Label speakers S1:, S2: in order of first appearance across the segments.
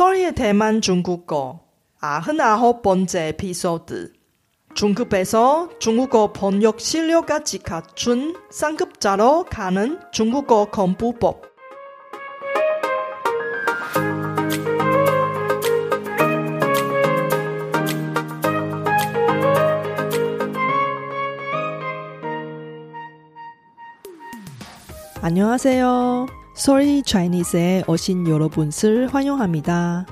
S1: 소리의 대만 중국어 99번째 에피소드 중급에서 중국어 번역 실력까지 갖춘 쌍급자로 가는 중국어 공부법 안녕하세요. 소리 차이니스에 오신 여러분을 환영합니다.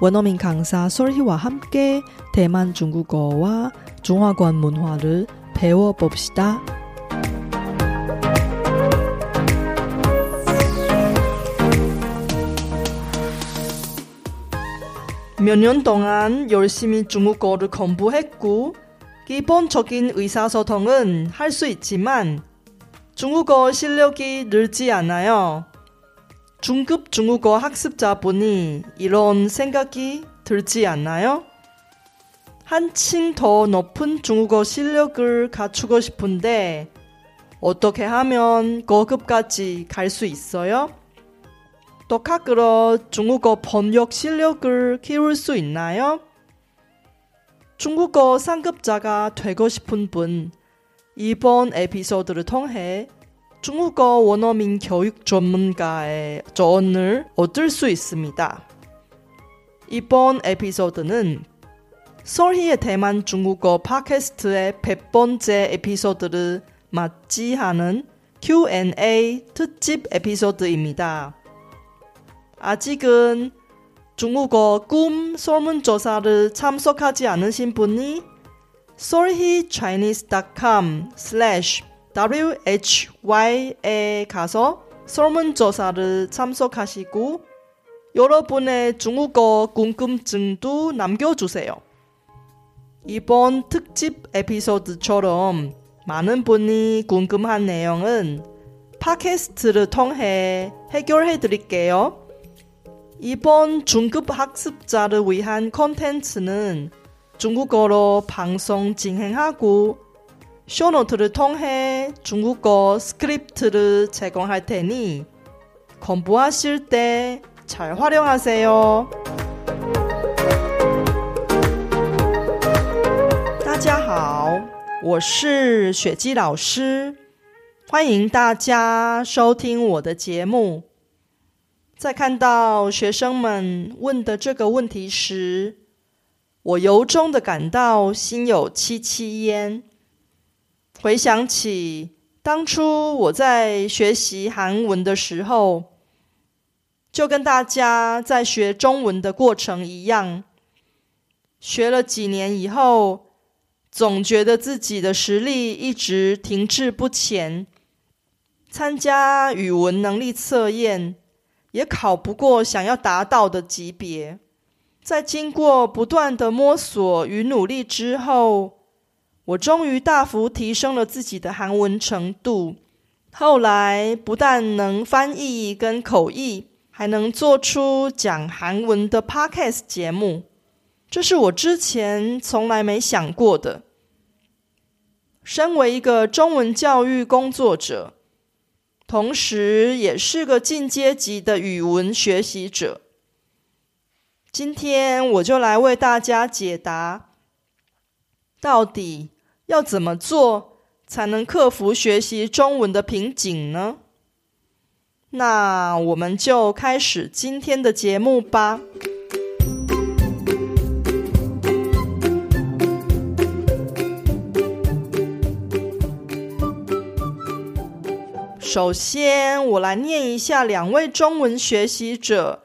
S1: 원어민 강사 솔희와 함께 대만 중국어와 중화권 문화를 배워봅시다. 몇 년 동안 열심히 중국어를 공부했고 기본적인 의사소통은 할 수 있지만 중국어 실력이 늘지 않아요. 중급 중국어 학습자 분이 이런 생각이 들지 않나요? 한층 더 높은 중국어 실력을 갖추고 싶은데 어떻게 하면 고급까지 갈 수 있어요? 독학으로 중국어 번역 실력을 키울 수 있나요? 중국어 상급자가 되고 싶은 분, 이번 에피소드를 통해 중국어 원어민 교육 전문가의 조언을 얻을 수 있습니다. 이번 에피소드는 솔희의 대만 중국어 팟캐스트의 100번째 에피소드를 맞이하는 Q&A 특집 에피소드입니다. 아직은 중국어 꿈 설문조사를 참석하지 않으신 분이 solhichinese.com slash WHY에 가서 설문조사를 참석하시고 여러분의 중국어 궁금증도 남겨주세요. 이번 특집 에피소드처럼 많은 분이 궁금한 내용은 팟캐스트를 통해 해결해 드릴게요. 이번 중급 학습자를 위한 콘텐츠는 중국어로 방송 진행하고 쇼노트를 통해 중국어 스크립트를 제공할 테니 공부하실 때 잘 활용하세요. 大家好，我是雪姬老师，欢迎大家收听我的节目。在看到学生们问的这个问题时， 我由衷的感到心有戚戚焉。回想起当初我在学习韩文的时候，就跟大家在学中文的过程一样，学了几年以后，总觉得自己的实力一直停滞不前，参加语文能力测验也考不过想要达到的级别。在经过不断的摸索与努力之后，我终于大幅提升了自己的韩文程度，后来不但能翻译跟口译，还能做出讲韩文的 podcast 节目，这是我之前从来没想过的。身为一个中文教育工作者，同时也是个进阶级的语文学习者，今天我就来为大家解答，到底。要怎么做才能克服学习中文的瓶颈呢？那我们就开始今天的节目吧。首先，我来念一下两位中文学习者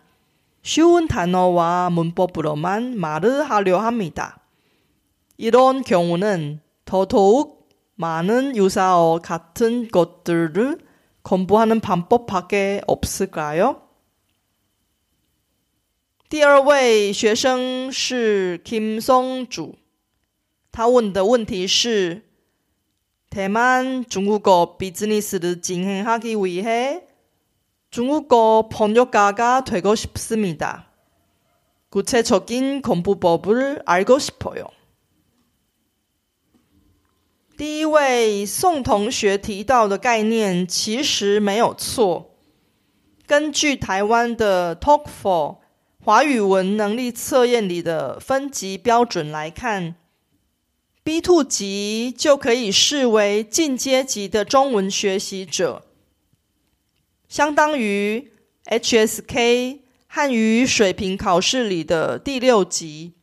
S1: 쉬운단어와문법으로만말을하려합니다이런경우는 더더욱 많은 유사어 같은 것들을 공부하는 방법밖에 없을까요? 第二位学生是 Kim Song 主，他问的问题是：台湾中国거 비즈니스 를진행하기위해 중국어번역가가되고싶습니다 구체적인공부법을알고싶어요第一位宋同学提到的概念其实没有错。根据台湾的 TalkFor。华语文能力测验里的分级标准来看，B two 级就可以视为进阶级的中文学习者， 相当于 HSK 汉语水平考试里的第六级。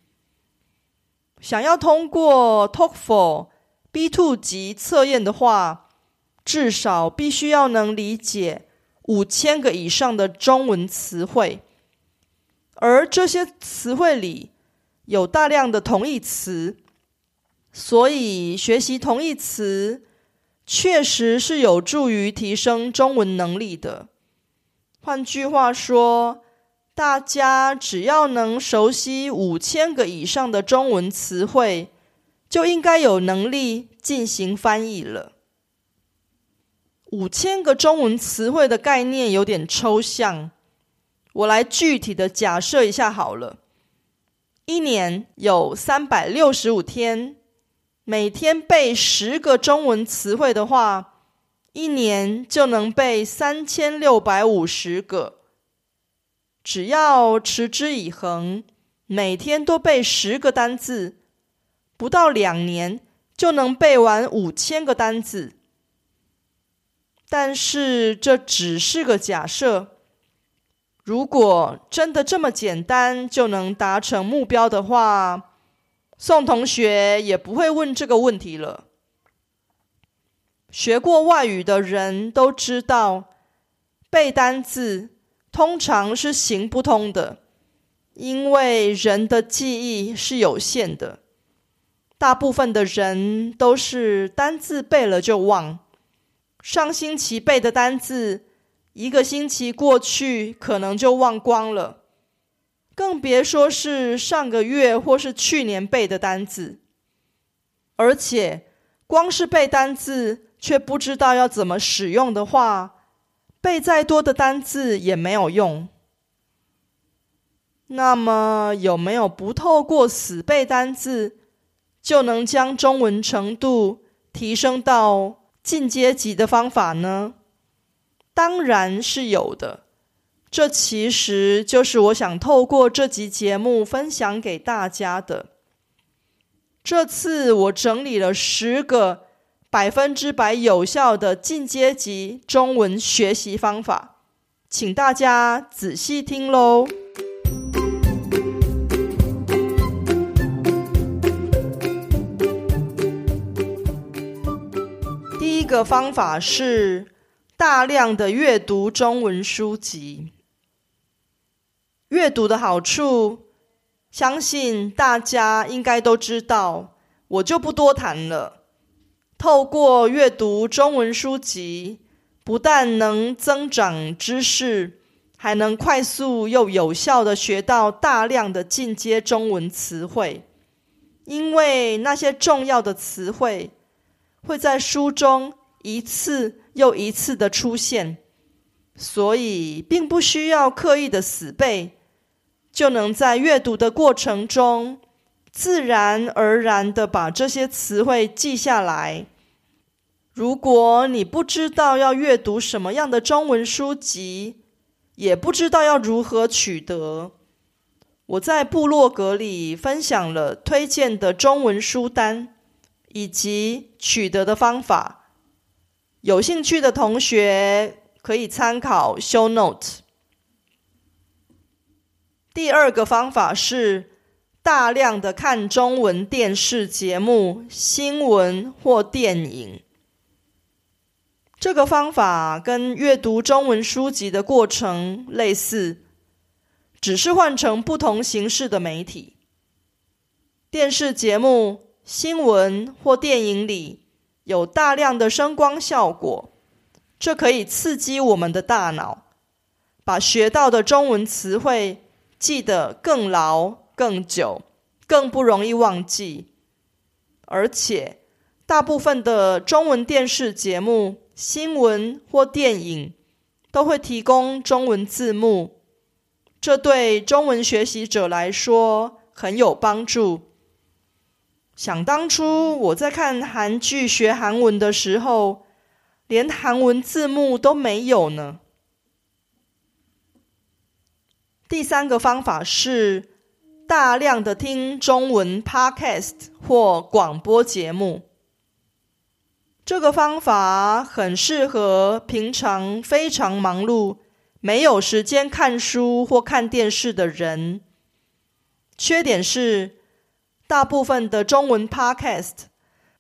S1: 想要通过 TalkFor B two 级测验的话，至少必须要能理解五千个以上的中文词汇。而这些词汇里有大量的同义词，所以学习同义词确实是有助于提升中文能力的。换句话说，大家只要能熟悉五千个以上的中文词汇，就应该有能力进行翻译了。五千个中文词汇的概念有点抽象。我来具体的假设一下好了，一年有三百六十五天，每天背十个中文词汇的话，一年就能背三千六百五十个。只要持之以恒，每天都背十个单字，不到两年就能背完五千个单字。但是这只是个假设。如果真的这么简单就能达成目标的话，宋同学也不会问这个问题了。学过外语的人都知道，背单字通常是行不通的，因为人的记忆是有限的。大部分的人都是单字背了就忘，上星期背的单字。一个星期过去，可能就忘光了，更别说是上个月或是去年背的单字。而且，光是背单字却不知道要怎么使用的话，背再多的单字也没有用。那么，有没有不透过死背单字，就能将中文程度提升到进阶级的方法呢？当然是有的，这其实就是我想透过这集节目分享给大家的。这次我整理了十个百分之百有效的进阶级中文学习方法，请大家仔细听喽。第一个方法是。大量的阅读中文书籍，阅读的好处，相信大家应该都知道，我就不多谈了。透过阅读中文书籍，不但能增长知识，还能快速又有效的学到大量的进阶中文词汇，因为那些重要的词汇会在书中一次。又一次的出现，所以并不需要刻意的死背，就能在阅读的过程中自然而然的把这些词汇记下来。如果你不知道要阅读什么样的中文书籍，也不知道要如何取得，我在部落格里分享了推荐的中文书单以及取得的方法。有兴趣的同学可以参考 show note。第二个方法是大量的看中文电视节目、新闻或电影。这个方法跟阅读中文书籍的过程类似，只是换成不同形式的媒体。电视节目、新闻或电影里。有大量的声光效果，这可以刺激我们的大脑，把学到的中文词汇记得更牢、更久、更不容易忘记。而且，大部分的中文电视节目、新闻或电影都会提供中文字幕，这对中文学习者来说很有帮助。想当初我在看韩剧学韩文的时候，连韩文字幕都没有呢。第三个方法是大量的听中文 podcast 或广播节目。这个方法很适合平常非常忙碌、没有时间看书或看电视的人。缺点是。大部分的中文 podcast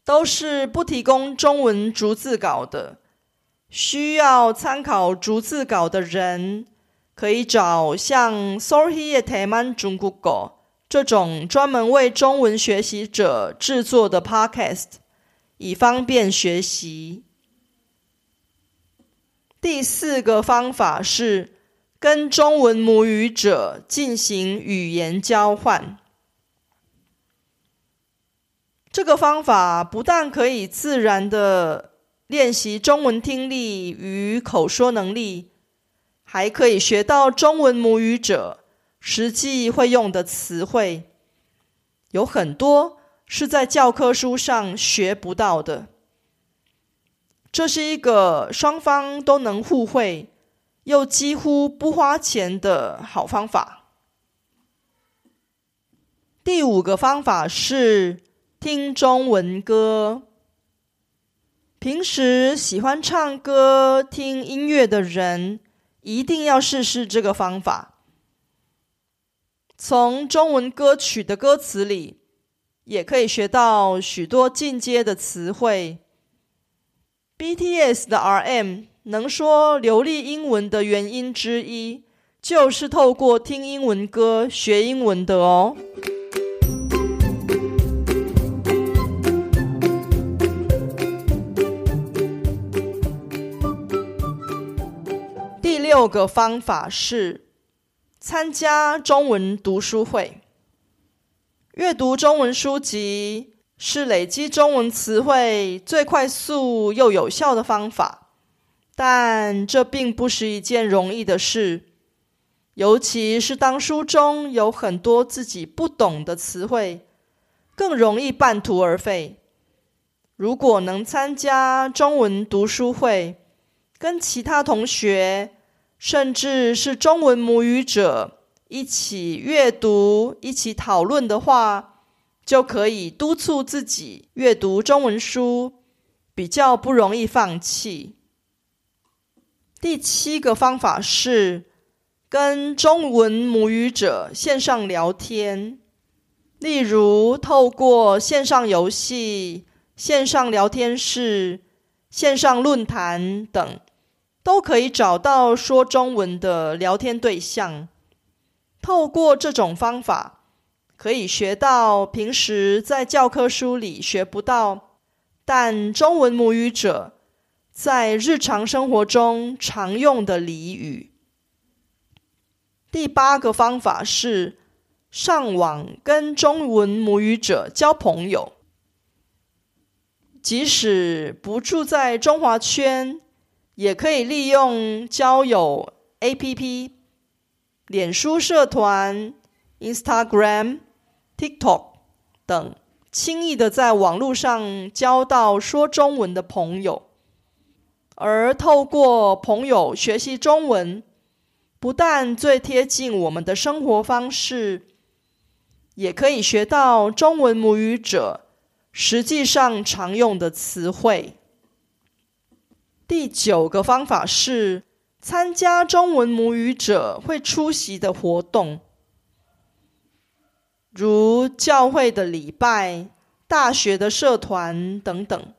S1: 都是不提供中文逐字稿的，需要参考逐字稿的人可以找像 Sorry Teman Jungugo 这种专门为中文学习者制作的 podcast，以方便学习。第四个方法是跟中文母语者进行语言交换。这个方法不但可以自然的练习中文听力与口说能力，还可以学到中文母语者实际会用的词汇，有很多是在教科书上学不到的。这是一个双方都能互惠，又几乎不花钱的好方法。第五个方法是。听中文歌，平时喜欢唱歌、听音乐的人，一定要试试这个方法。从中文歌曲的歌词里，也可以学到许多进阶的词汇。BTS 的 RM 能说流利英文的原因之一，就是透过听英文歌学英文的哦。六个方法是参加中文读书会。阅读中文书籍是累积中文词汇最快速又有效的方法，但这并不是一件容易的事，尤其是当书中有很多自己不懂的词汇，更容易半途而废。如果能参加中文读书会，跟其他同学。甚至是中文母语者一起阅读、一起讨论的话，就可以督促自己阅读中文书，比较不容易放弃。第七个方法是跟中文母语者线上聊天，例如透过线上游戏、线上聊天室、线上论坛等。都可以找到说中文的聊天对象。透过这种方法，可以学到平时在教科书里学不到，但中文母语者在日常生活中常用的俚语。第八个方法是上网跟中文母语者交朋友，即使不住在中华圈。也可以利用交友 APP、脸书社团、Instagram、TikTok 等，轻易的在网络上交到说中文的朋友。而透过朋友学习中文，不但最贴近我们的生活方式，也可以学到中文母语者实际上常用的词汇。第九个方法是参加中文母语者会出席的活动，如教会的礼拜、大学的社团等等。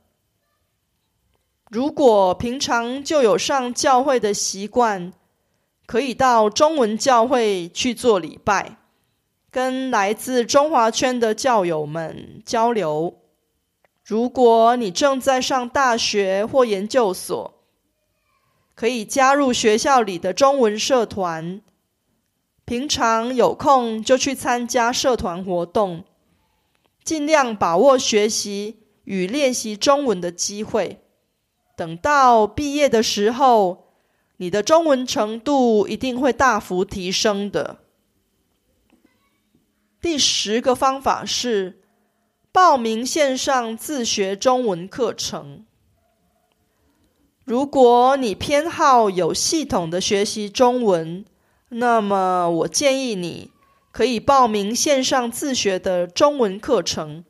S1: 如果平常就有上教会的习惯，可以到中文教会去做礼拜，跟来自中华圈的教友们交流。如果你正在上大学或研究所，可以加入学校里的中文社团，平常有空就去参加社团活动，尽量把握学习与练习中文的机会。等到毕业的时候，你的中文程度一定会大幅提升的。第十个方法是报名线上自学中文课程。如果你偏好有系统的学习中文，那么我建议你可以报名线上自学的中文课程。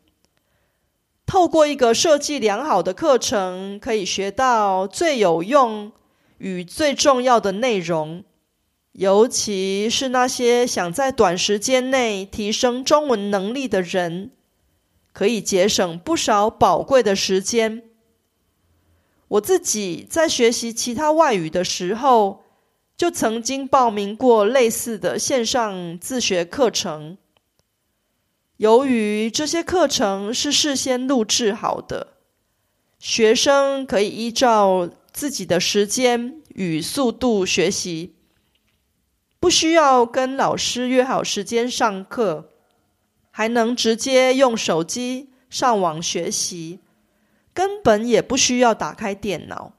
S1: 透过一个设计良好的课程，可以学到最有用与最重要的内容。尤其是那些想在短时间内提升中文能力的人，可以节省不少宝贵的时间。我自己在学习其他外语的时候，就曾经报名过类似的线上自学课程。由于这些课程是事先录制好的，学生可以依照自己的时间与速度学习。不需要跟老师约好时间上课，还能直接用手机上网学习，根本也不需要打开电脑。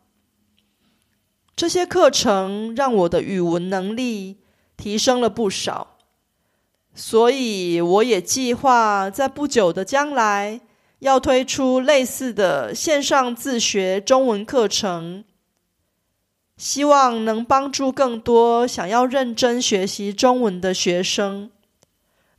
S1: 这些课程让我的语文能力提升了不少，所以我也计划在不久的将来要推出类似的线上自学中文课程。希望能帮助更多想要认真学习中文的学生，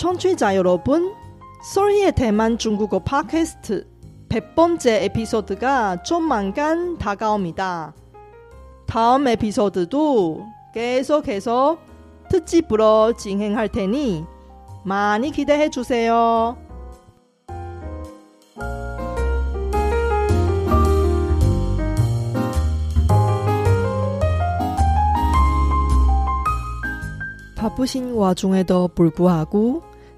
S1: 청취자 여러분, 솔희의 대만 중국어 팟캐스트 100번째 에피소드가 좀만간 다가옵니다. 다음 에피소드도 계속해서 특집으로 진행할 테니 많이 기대해 주세요.
S2: 바쁘신 와중에도 불구하고